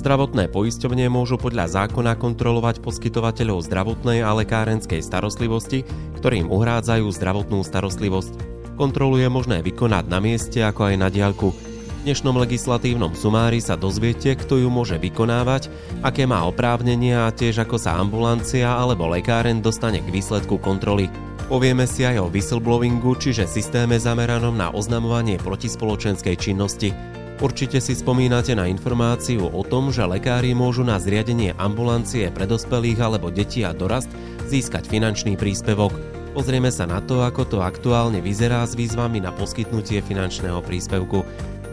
Zdravotné poisťovne môžu podľa zákona kontrolovať poskytovateľov zdravotnej a lekárenskej starostlivosti, ktorým uhrádzajú zdravotnú starostlivosť. Kontrolu je možné vykonať na mieste ako aj na diaľku. V dnešnom legislatívnom sumári sa dozviete, kto ju môže vykonávať, aké má oprávnenia a tiež ako sa ambulancia alebo lekáren dostane k výsledku kontroly. Povieme si aj o whistleblowingu, čiže systéme zameranom na oznamovanie protispoločenskej činnosti. Určite si spomínate na informáciu o tom, že lekári môžu na zriadenie ambulancie pre dospelých alebo detí a dorast získať finančný príspevok. Pozrieme sa na to, ako to aktuálne vyzerá s výzvami na poskytnutie finančného príspevku.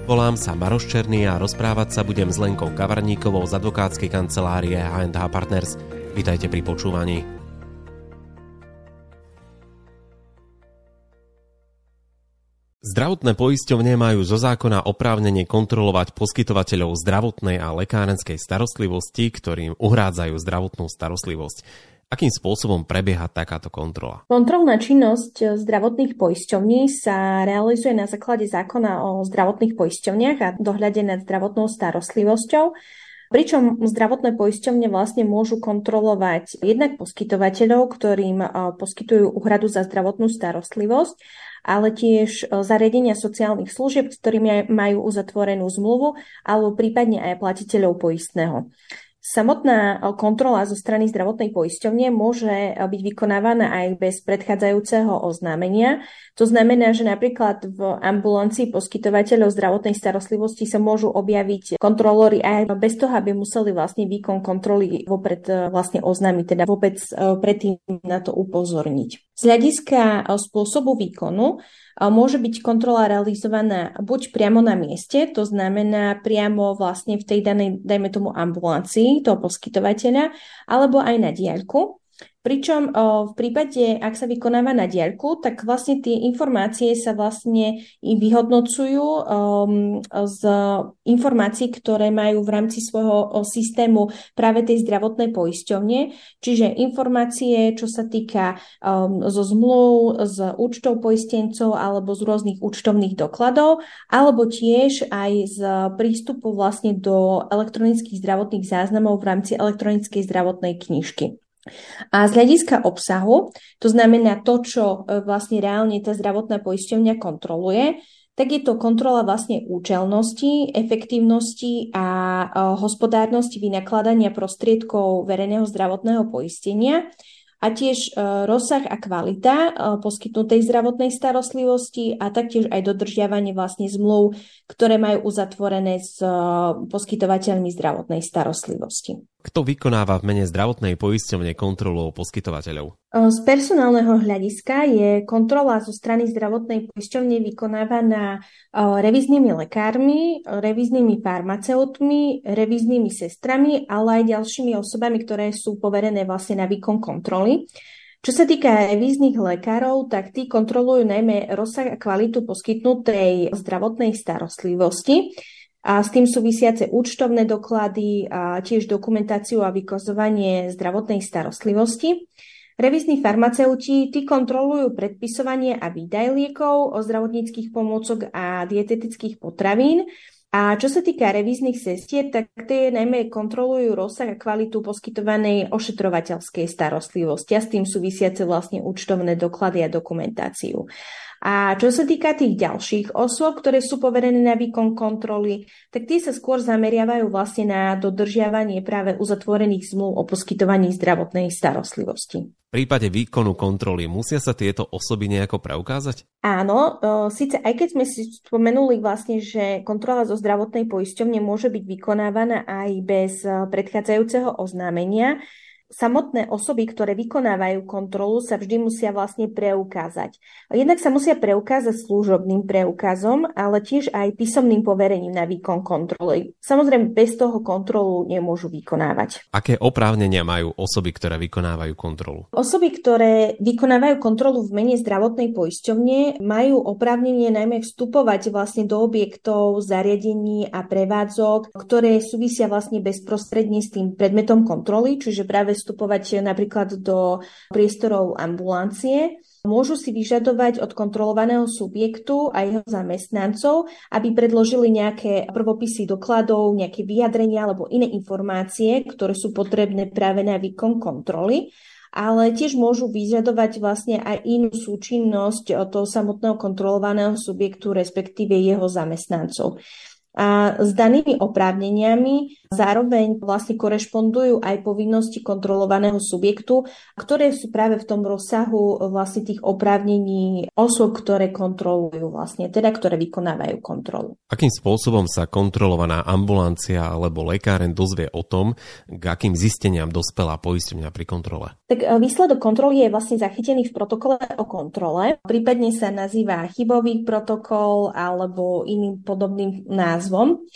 Volám sa Maroš Černý a rozprávať sa budem s Lenkou Kavarníkovou z advokátskej kancelárie H&H Partners. Vítajte pri počúvaní. Zdravotné poisťovne majú zo zákona oprávnenie kontrolovať poskytovateľov zdravotnej a lekárenskej starostlivosti, ktorým uhrádzajú zdravotnú starostlivosť. Akým spôsobom prebieha takáto kontrola? Kontrolná činnosť zdravotných poisťovní sa realizuje na základe zákona o zdravotných poisťovniach a dohľade nad zdravotnou starostlivosťou. Pričom zdravotné poisťovne vlastne môžu kontrolovať jednak poskytovateľov, ktorým poskytujú úhradu za zdravotnú starostlivosť, ale tiež e, zariadenia sociálnych služieb, s ktorými majú uzatvorenú zmluvu, alebo prípadne aj platiteľov poistného. Samotná e, kontrola zo strany zdravotnej poisťovne môže e, byť vykonávaná aj bez predchádzajúceho oznámenia. To znamená, že napríklad v ambulancii poskytovateľov zdravotnej starostlivosti sa môžu objaviť kontrolóri aj bez toho, aby museli vlastne výkon kontroly vopred vlastne oznámiť, teda vôbec predtým na to upozorniť. Z hľadiska spôsobu výkonu môže byť kontrola realizovaná buď priamo na mieste, to znamená priamo vlastne v tej danej, dajme tomu, ambulancii toho poskytovateľa, alebo aj na diaľku. Pričom v prípade, ak sa vykonáva na diaľku, tak vlastne tie informácie sa vlastne vyhodnocujú um, z informácií, ktoré majú v rámci svojho systému práve tej zdravotnej poisťovne, čiže informácie, čo sa týka um, zo zmluv, z účtov poistencov alebo z rôznych účtovných dokladov, alebo tiež aj z prístupu vlastne do elektronických zdravotných záznamov v rámci elektronickej zdravotnej knižky. A z hľadiska obsahu, to znamená to, čo e, vlastne reálne tá zdravotná poisťovňa kontroluje, tak je to kontrola vlastne účelnosti, efektívnosti a e, hospodárnosti vynakladania prostriedkov verejného zdravotného poistenia a tiež e, rozsah a kvalita poskytnutej zdravotnej starostlivosti a taktiež aj dodržiavanie vlastne zmluv, ktoré majú uzatvorené s poskytovateľmi zdravotnej starostlivosti. Kto vykonáva v mene zdravotnej poisťovne kontrolu poskytovateľov? Z personálneho hľadiska je kontrola zo strany zdravotnej poisťovne vykonávaná revíznymi lekármi, revíznymi farmaceutmi, revíznymi sestrami, ale aj ďalšími osobami, ktoré sú poverené vlastne na výkon kontroly. Čo sa týka revíznych lekárov, tak tí kontrolujú najmä rozsah a kvalitu poskytnutej zdravotnej starostlivosti a s tým súvisiace účtovné doklady a tiež dokumentáciu a vykazovanie zdravotnej starostlivosti. Revizní farmaceuti tí kontrolujú predpisovanie a výdaj liekov, o zdravotníckých pomôcok a dietetických potravín. A čo sa týka revíznych sestier, tak tie najmä kontrolujú rozsah a kvalitu poskytovanej ošetrovateľskej starostlivosti a s tým súvisiace vlastne účtovné doklady a dokumentáciu. A čo sa týka tých ďalších osôb, ktoré sú poverené na výkon kontroly, tak tie sa skôr zameriavajú vlastne na dodržiavanie práve uzatvorených zmluv o poskytovaní zdravotnej starostlivosti. V prípade výkonu kontroly musia sa tieto osoby nejako preukázať? Áno, síce aj keď sme si spomenuli vlastne, že kontrola zo zdravotnej poisťovne môže byť vykonávaná aj bez predchádzajúceho oznámenia, samotné osoby, ktoré vykonávajú kontrolu, sa vždy musia vlastne preukázať. Jednak sa musia preukázať služobným preukazom, ale tiež aj písomným poverením na výkon kontroly. Samozrejme, bez toho kontrolu nemôžu vykonávať. Aké oprávnenia majú osoby, ktoré vykonávajú kontrolu? Osoby, ktoré vykonávajú kontrolu v mene zdravotnej poisťovne, majú oprávnenie najmä vstupovať vlastne do objektov, zariadení a prevádzok, ktoré súvisia vlastne bezprostredne s tým predmetom kontroly, čiže práve vstupovať napríklad do priestorov ambulancie, môžu si vyžadovať od kontrolovaného subjektu a jeho zamestnancov, aby predložili nejaké prvopisy dokladov, nejaké vyjadrenia alebo iné informácie, ktoré sú potrebné práve na výkon kontroly. Ale tiež môžu vyžadovať vlastne aj inú súčinnosť toho samotného kontrolovaného subjektu, respektíve jeho zamestnancov. A s danými oprávneniami zároveň vlastne korešpondujú aj povinnosti kontrolovaného subjektu, ktoré sú práve v tom rozsahu vlastne tých oprávnení osôb, ktoré kontrolujú vlastne, teda ktoré vykonávajú kontrolu. Akým spôsobom sa kontrolovaná ambulancia alebo lekáren dozvie o tom, k akým zisteniam dospela poisťovňa pri kontrole? Tak e, výsledok kontroly je vlastne zachytený v protokole o kontrole. Prípadne sa nazýva chybový protokol alebo iným podobným názvom.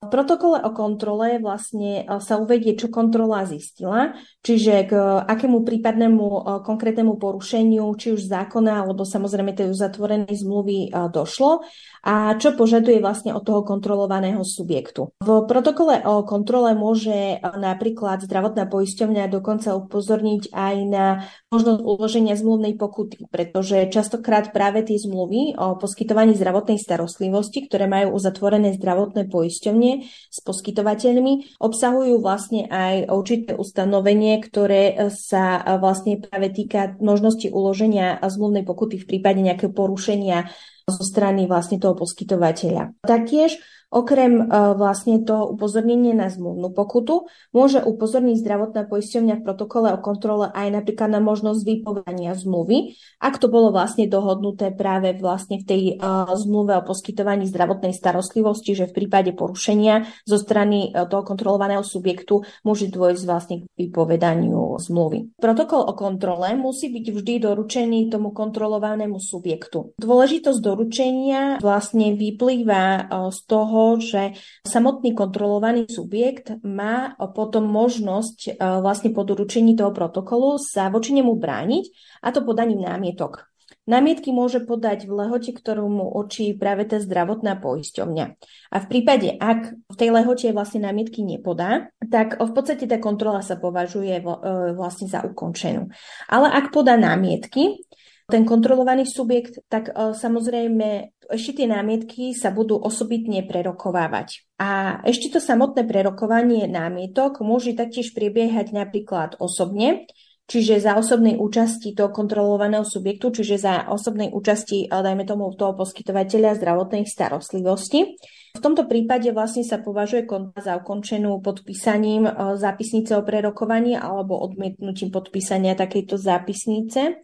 V protokole o kontrole vlastne e, sa uvedie, čo kontrola zistila, čiže k akému prípadnému e, konkrétnemu porušeniu, či už zákona, alebo samozrejme tej uzatvorenej zmluvy e, došlo a čo požaduje vlastne od toho kontrolovaného subjektu. V protokole o kontrole môže napríklad zdravotná poisťovňa dokonca upozorniť aj na možnosť uloženia zmluvnej pokuty, pretože častokrát práve tie zmluvy o poskytovaní zdravotnej starostlivosti, ktoré majú uzatvorené zdravotné poisťovne s poskytovateľmi, obsahujú vlastne aj určité ustanovenie, ktoré sa vlastne práve týka možnosti uloženia zmluvnej pokuty v prípade nejakého porušenia zo strany vlastne toho poskytovateľa. Taktiež Okrem uh, vlastne toho upozornenia na zmluvnú pokutu, môže upozorniť zdravotná poisťovňa v protokole o kontrole aj napríklad na možnosť vypovedania zmluvy, ak to bolo vlastne dohodnuté práve vlastne v tej uh, zmluve o poskytovaní zdravotnej starostlivosti, že v prípade porušenia zo strany uh, toho kontrolovaného subjektu môže dôjsť vlastne k vypovedaniu zmluvy. Protokol o kontrole musí byť vždy doručený tomu kontrolovanému subjektu. Dôležitosť doručenia vlastne vyplýva z toho, toho, že samotný kontrolovaný subjekt má potom možnosť e, vlastne po doručení toho protokolu sa voči nemu brániť a to podaním námietok. Námietky môže podať v lehote, ktorú mu určí práve tá zdravotná poisťovňa. A v prípade, ak v tej lehote vlastne námietky nepodá, tak v podstate tá kontrola sa považuje e, vlastne za ukončenú. Ale ak podá námietky, ten kontrolovaný subjekt, tak e, samozrejme ešte tie námietky sa budú osobitne prerokovávať. A ešte to samotné prerokovanie námietok môže taktiež prebiehať napríklad osobne, čiže za osobnej účasti toho kontrolovaného subjektu, čiže za osobnej účasti, e, dajme tomu, toho poskytovateľa zdravotnej starostlivosti. V tomto prípade vlastne sa považuje konta za ukončenú podpísaním e, zápisnice o prerokovaní alebo odmietnutím podpísania takejto zápisnice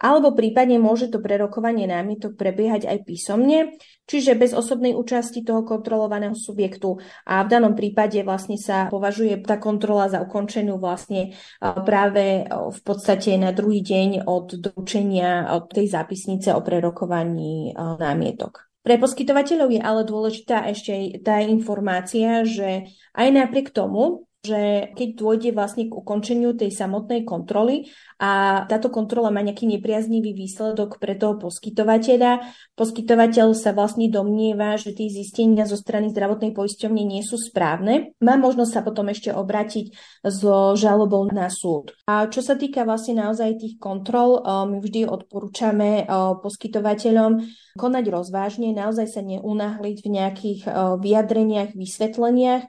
alebo prípadne môže to prerokovanie námietok prebiehať aj písomne, čiže bez osobnej účasti toho kontrolovaného subjektu a v danom prípade vlastne sa považuje tá kontrola za ukončenú vlastne práve v podstate na druhý deň od doručenia od tej zápisnice o prerokovaní námietok. Pre poskytovateľov je ale dôležitá ešte tá informácia, že aj napriek tomu, že keď dôjde vlastne k ukončeniu tej samotnej kontroly a táto kontrola má nejaký nepriaznivý výsledok pre toho poskytovateľa, poskytovateľ sa vlastne domnieva, že tie zistenia zo strany zdravotnej poisťovne nie sú správne, má možnosť sa potom ešte obrátiť so žalobou na súd. A čo sa týka vlastne naozaj tých kontrol, my vždy odporúčame poskytovateľom konať rozvážne, naozaj sa neunahliť v nejakých vyjadreniach, vysvetleniach,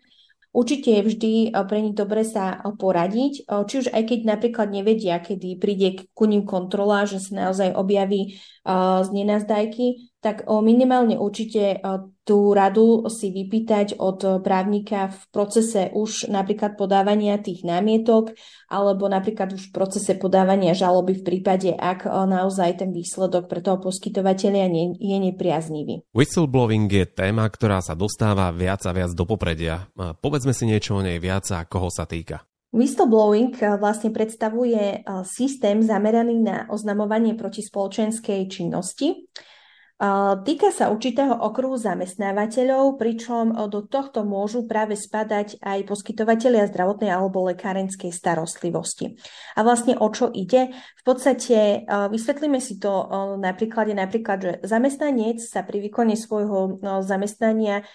Určite je vždy eh, pre nich dobre sa eh, poradiť, eh, či už aj keď napríklad nevedia, kedy príde ku ním kontrola, že sa naozaj objaví z nenazdajky, tak minimálne určite tú radu si vypýtať od právnika v procese už napríklad podávania tých námietok alebo napríklad už v procese podávania žaloby v prípade, ak naozaj ten výsledok pre toho poskytovateľia je nepriaznivý. Whistleblowing je téma, ktorá sa dostáva viac a viac do popredia. Povedzme si niečo o nej viac a koho sa týka. Whistleblowing vlastne predstavuje systém zameraný na oznamovanie proti spoločenskej činnosti, Týka sa určitého okruhu zamestnávateľov, pričom do tohto môžu práve spadať aj poskytovateľia zdravotnej alebo lekárenskej starostlivosti. A vlastne o čo ide? V podstate vysvetlíme si to na príklade napríklad, že zamestnanec sa pri výkone svojho zamestnania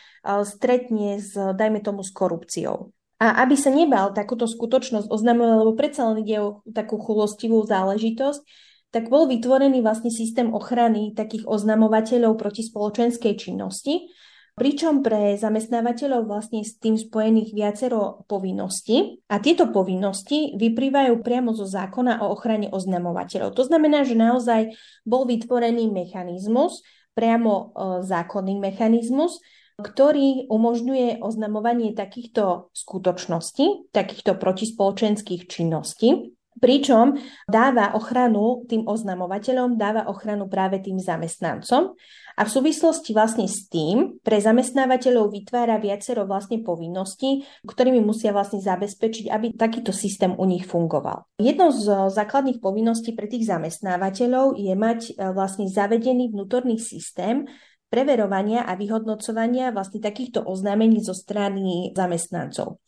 stretne s, dajme tomu, s korupciou. A aby sa nebal takúto skutočnosť oznamovať, lebo predsa len ide o takú chulostivú záležitosť, tak bol vytvorený vlastne systém ochrany takých oznamovateľov proti spoločenskej činnosti, pričom pre zamestnávateľov vlastne s tým spojených viacero povinností a tieto povinnosti vyprývajú priamo zo zákona o ochrane oznamovateľov. To znamená, že naozaj bol vytvorený mechanizmus, priamo e, zákonný mechanizmus, ktorý umožňuje oznamovanie takýchto skutočností, takýchto protispoločenských činností Pričom dáva ochranu tým oznamovateľom, dáva ochranu práve tým zamestnancom a v súvislosti vlastne s tým pre zamestnávateľov vytvára viacero vlastne povinností, ktorými musia vlastne zabezpečiť, aby takýto systém u nich fungoval. Jednou z základných povinností pre tých zamestnávateľov je mať e, vlastne zavedený vnútorný systém, preverovania a vyhodnocovania vlastne takýchto oznámení zo strany zamestnancov.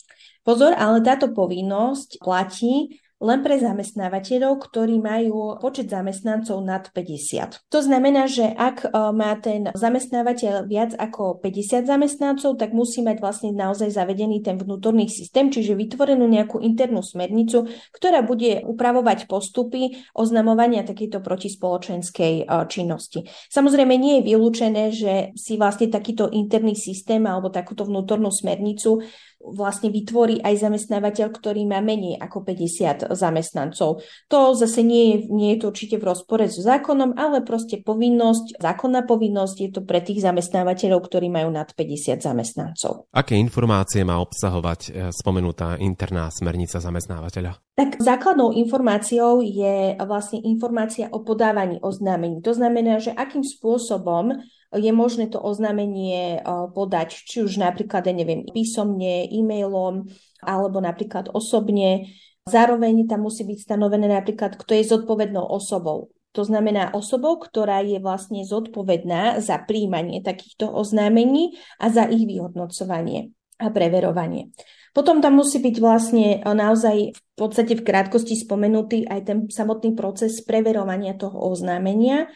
Pozor, ale táto povinnosť platí len pre zamestnávateľov, ktorí majú počet zamestnancov nad 50. To znamená, že ak e, má ten zamestnávateľ viac ako 50 zamestnancov, tak musí mať vlastne naozaj zavedený ten vnútorný systém, čiže vytvorenú nejakú internú smernicu, ktorá bude upravovať postupy oznamovania takejto protispoločenskej e, činnosti. Samozrejme nie je vylúčené, že si vlastne takýto interný systém alebo takúto vnútornú smernicu vlastne vytvorí aj zamestnávateľ, ktorý má menej ako 50 zamestnancov. To zase nie je, nie je to určite v rozpore so zákonom, ale proste povinnosť, zákonná povinnosť je to pre tých zamestnávateľov, ktorí majú nad 50 zamestnancov. Aké informácie má obsahovať e, spomenutá interná smernica zamestnávateľa? Tak základnou informáciou je vlastne informácia o podávaní oznámení. To znamená, že akým spôsobom je možné to oznámenie podať, či už napríklad, ja neviem, písomne, e-mailom, alebo napríklad osobne. Zároveň tam musí byť stanovené napríklad, kto je zodpovednou osobou. To znamená osobou, ktorá je vlastne zodpovedná za príjmanie takýchto oznámení a za ich vyhodnocovanie a preverovanie. Potom tam musí byť vlastne naozaj v podstate v krátkosti spomenutý aj ten samotný proces preverovania toho oznámenia,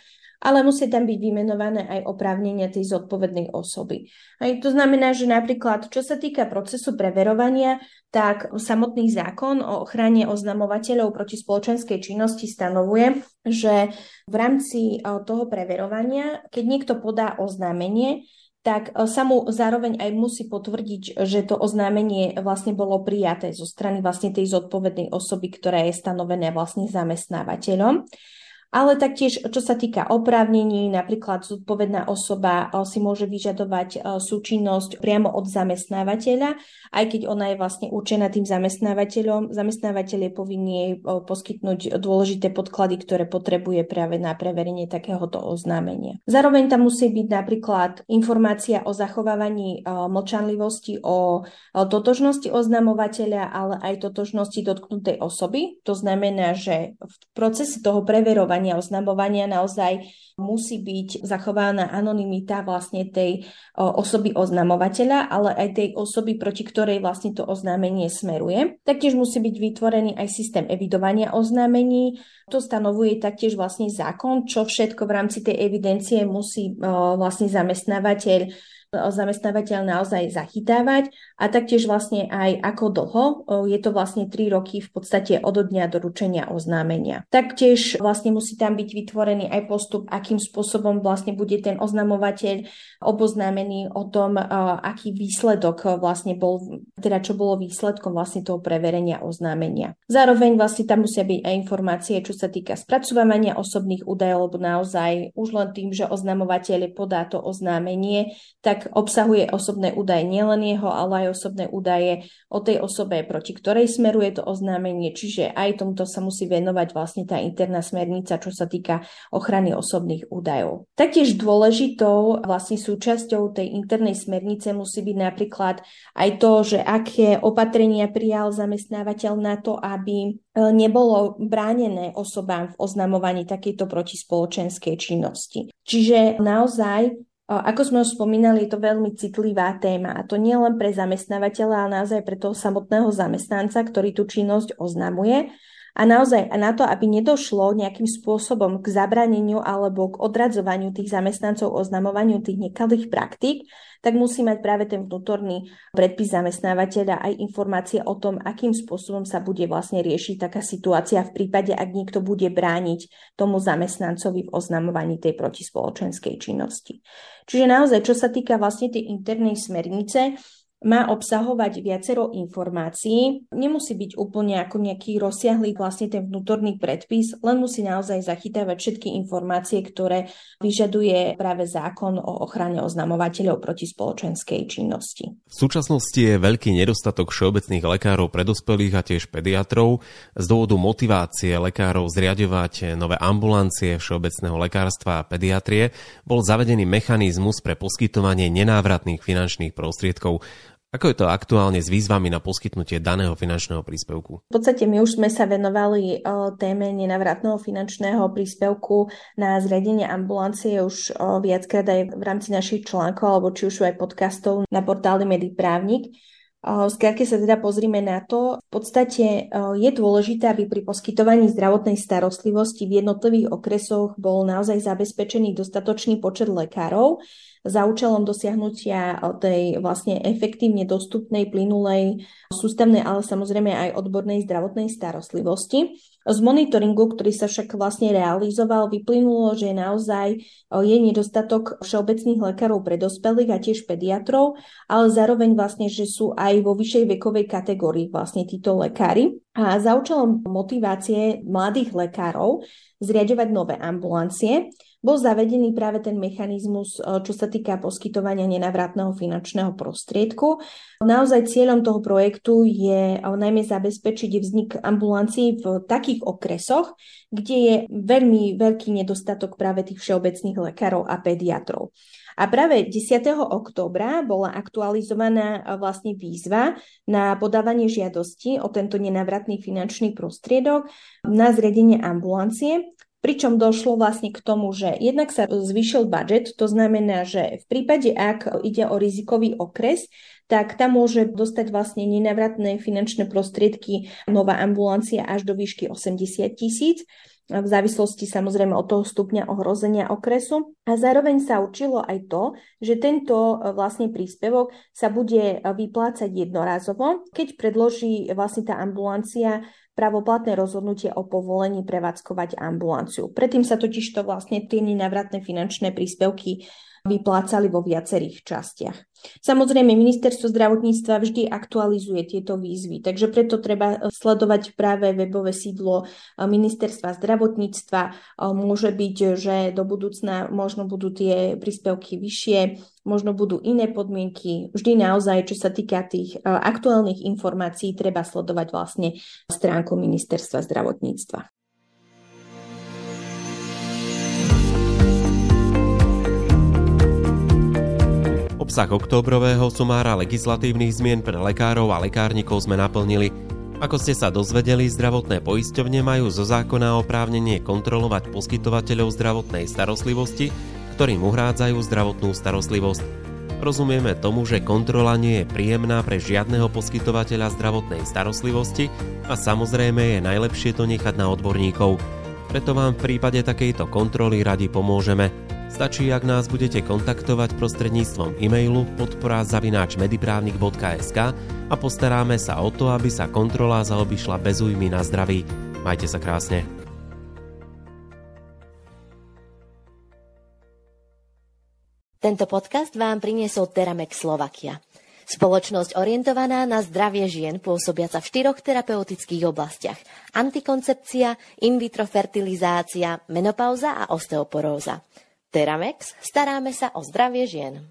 ale musí tam byť vymenované aj oprávnenia tej zodpovednej osoby. Aj to znamená, že napríklad, čo sa týka procesu preverovania, tak samotný zákon o ochrane oznamovateľov proti spoločenskej činnosti stanovuje, že v rámci toho preverovania, keď niekto podá oznámenie, tak sa mu zároveň aj musí potvrdiť, že to oznámenie vlastne bolo prijaté zo strany vlastne tej zodpovednej osoby, ktorá je stanovená vlastne zamestnávateľom ale taktiež, čo sa týka oprávnení, napríklad zodpovedná osoba eh, si môže vyžadovať eh, súčinnosť priamo od zamestnávateľa, aj keď ona je vlastne určená tým zamestnávateľom. Zamestnávateľ je povinný eh, poskytnúť dôležité podklady, ktoré potrebuje práve na preverenie takéhoto oznámenia. Zároveň tam musí byť napríklad informácia o zachovávaní mlčanlivosti o totožnosti oznamovateľa, ale aj totožnosti dotknutej osoby. To znamená, že v procese toho preverovania podávania oznamovania naozaj musí byť zachovaná anonimita vlastne tej osoby oznamovateľa, ale aj tej osoby, proti ktorej vlastne to oznámenie smeruje. Taktiež musí byť vytvorený aj systém evidovania oznámení. To stanovuje taktiež vlastne zákon, čo všetko v rámci tej evidencie musí vlastne zamestnávateľ zamestnávateľ naozaj zachytávať a taktiež vlastne aj ako dlho. Je to vlastne 3 roky v podstate od dňa doručenia oznámenia. Taktiež vlastne musí tam byť vytvorený aj postup, akým spôsobom vlastne bude ten oznamovateľ oboznámený o tom, aký výsledok vlastne bol, teda čo bolo výsledkom vlastne toho preverenia oznámenia. Zároveň vlastne tam musia byť aj informácie, čo sa týka spracovania osobných údajov, lebo naozaj už len tým, že oznamovateľ podá to oznámenie, tak obsahuje osobné údaje nielen jeho, ale aj osobné údaje o tej osobe, proti ktorej smeruje to oznámenie, čiže aj tomuto sa musí venovať vlastne tá interná smernica, čo sa týka ochrany osobných údajov. Taktiež dôležitou vlastne súčasťou tej internej smernice musí byť napríklad aj to, že aké opatrenia prijal zamestnávateľ na to, aby e, nebolo bránené osobám v oznamovaní takejto protispoločenskej činnosti. Čiže naozaj ako sme už spomínali, je to veľmi citlivá téma a to nie len pre zamestnávateľa, ale naozaj pre toho samotného zamestnanca, ktorý tú činnosť oznamuje. A naozaj a na to, aby nedošlo nejakým spôsobom k zabraneniu alebo k odradzovaniu tých zamestnancov oznamovaniu tých nekalých praktík, tak musí mať práve ten vnútorný predpis zamestnávateľa aj informácie o tom, akým spôsobom sa bude vlastne riešiť taká situácia v prípade, ak niekto bude brániť tomu zamestnancovi v oznamovaní tej protispoločenskej činnosti. Čiže naozaj, čo sa týka vlastne tej internej smernice, má obsahovať viacero informácií. Nemusí byť úplne ako nejaký rozsiahlý vlastne ten vnútorný predpis, len musí naozaj zachytávať všetky informácie, ktoré vyžaduje práve zákon o ochrane oznamovateľov proti spoločenskej činnosti. V súčasnosti je veľký nedostatok všeobecných lekárov pre dospelých a tiež pediatrov. Z dôvodu motivácie lekárov zriadovať nové ambulancie všeobecného lekárstva a pediatrie bol zavedený mechanizmus pre poskytovanie nenávratných finančných prostriedkov. Ako je to aktuálne s výzvami na poskytnutie daného finančného príspevku? V podstate my už sme sa venovali téme nenavratného finančného príspevku na zriadenie ambulancie už viackrát aj v rámci našich článkov alebo či už aj podcastov na portáli Mediprávnik. Skrátka sa teda pozrime na to. V podstate je dôležité, aby pri poskytovaní zdravotnej starostlivosti v jednotlivých okresoch bol naozaj zabezpečený dostatočný počet lekárov, za účelom dosiahnutia eh, tej vlastne efektívne dostupnej, plynulej, sústavnej, ale samozrejme aj odbornej zdravotnej starostlivosti. Z monitoringu, ktorý sa však vlastne realizoval, vyplynulo, že naozaj eh, je nedostatok všeobecných lekárov pre dospelých a tiež pediatrov, ale zároveň vlastne, že sú aj vo vyššej vekovej kategórii vlastne títo lekári. A za účelom motivácie mladých lekárov zriadovať nové ambulancie, bol zavedený práve ten mechanizmus, e, čo sa týka poskytovania nenavratného finančného prostriedku. Naozaj cieľom toho projektu je e, najmä zabezpečiť vznik ambulancií v takých okresoch, kde je veľmi veľký nedostatok práve tých všeobecných lekárov a pediatrov. A práve 10. októbra bola aktualizovaná e, vlastne výzva na podávanie žiadosti o tento nenavratný finančný prostriedok na zriadenie ambulancie Pričom došlo vlastne k tomu, že jednak sa zvýšil budget, to znamená, že v prípade, ak ide o rizikový okres, tak tam môže dostať vlastne nenavratné finančné prostriedky nová ambulancia až do výšky 80 tisíc v závislosti samozrejme od toho stupňa ohrozenia okresu. A zároveň sa učilo aj to, že tento e, vlastne príspevok sa bude e, vyplácať jednorazovo, keď predloží vlastne tá ambulancia pravoplatné rozhodnutie o povolení prevádzkovať ambulanciu. Predtým sa totiž to vlastne tie nenavratné finančné príspevky vyplácali vo viacerých častiach. Samozrejme, ministerstvo zdravotníctva vždy aktualizuje tieto výzvy, takže preto treba sledovať práve webové sídlo ministerstva zdravotníctva. Môže byť, že do budúcna možno budú tie príspevky vyššie, možno budú iné podmienky. Vždy naozaj, čo sa týka tých aktuálnych informácií, treba sledovať vlastne stránku ministerstva zdravotníctva. Obsah oktobrového sumára legislatívnych zmien pre lekárov a lekárnikov sme naplnili. Ako ste sa dozvedeli, zdravotné poisťovne majú zo zákona oprávnenie kontrolovať poskytovateľov zdravotnej starostlivosti, ktorým uhrádzajú zdravotnú starostlivosť. Rozumieme tomu, že kontrola nie je príjemná pre žiadneho poskytovateľa zdravotnej starostlivosti a samozrejme je najlepšie to nechať na odborníkov. Preto vám v prípade takejto kontroly radi pomôžeme – Stačí, ak nás budete kontaktovať prostredníctvom e-mailu podpora zavináč mediprávnik.sk a postaráme sa o to, aby sa kontrola zaobišla bez újmy na zdraví. Majte sa krásne. Tento podcast vám priniesol Teramex Slovakia. Spoločnosť orientovaná na zdravie žien pôsobiaca v štyroch terapeutických oblastiach. Antikoncepcia, in vitro fertilizácia, menopauza a osteoporóza. Teramex staráme sa o zdravie žien.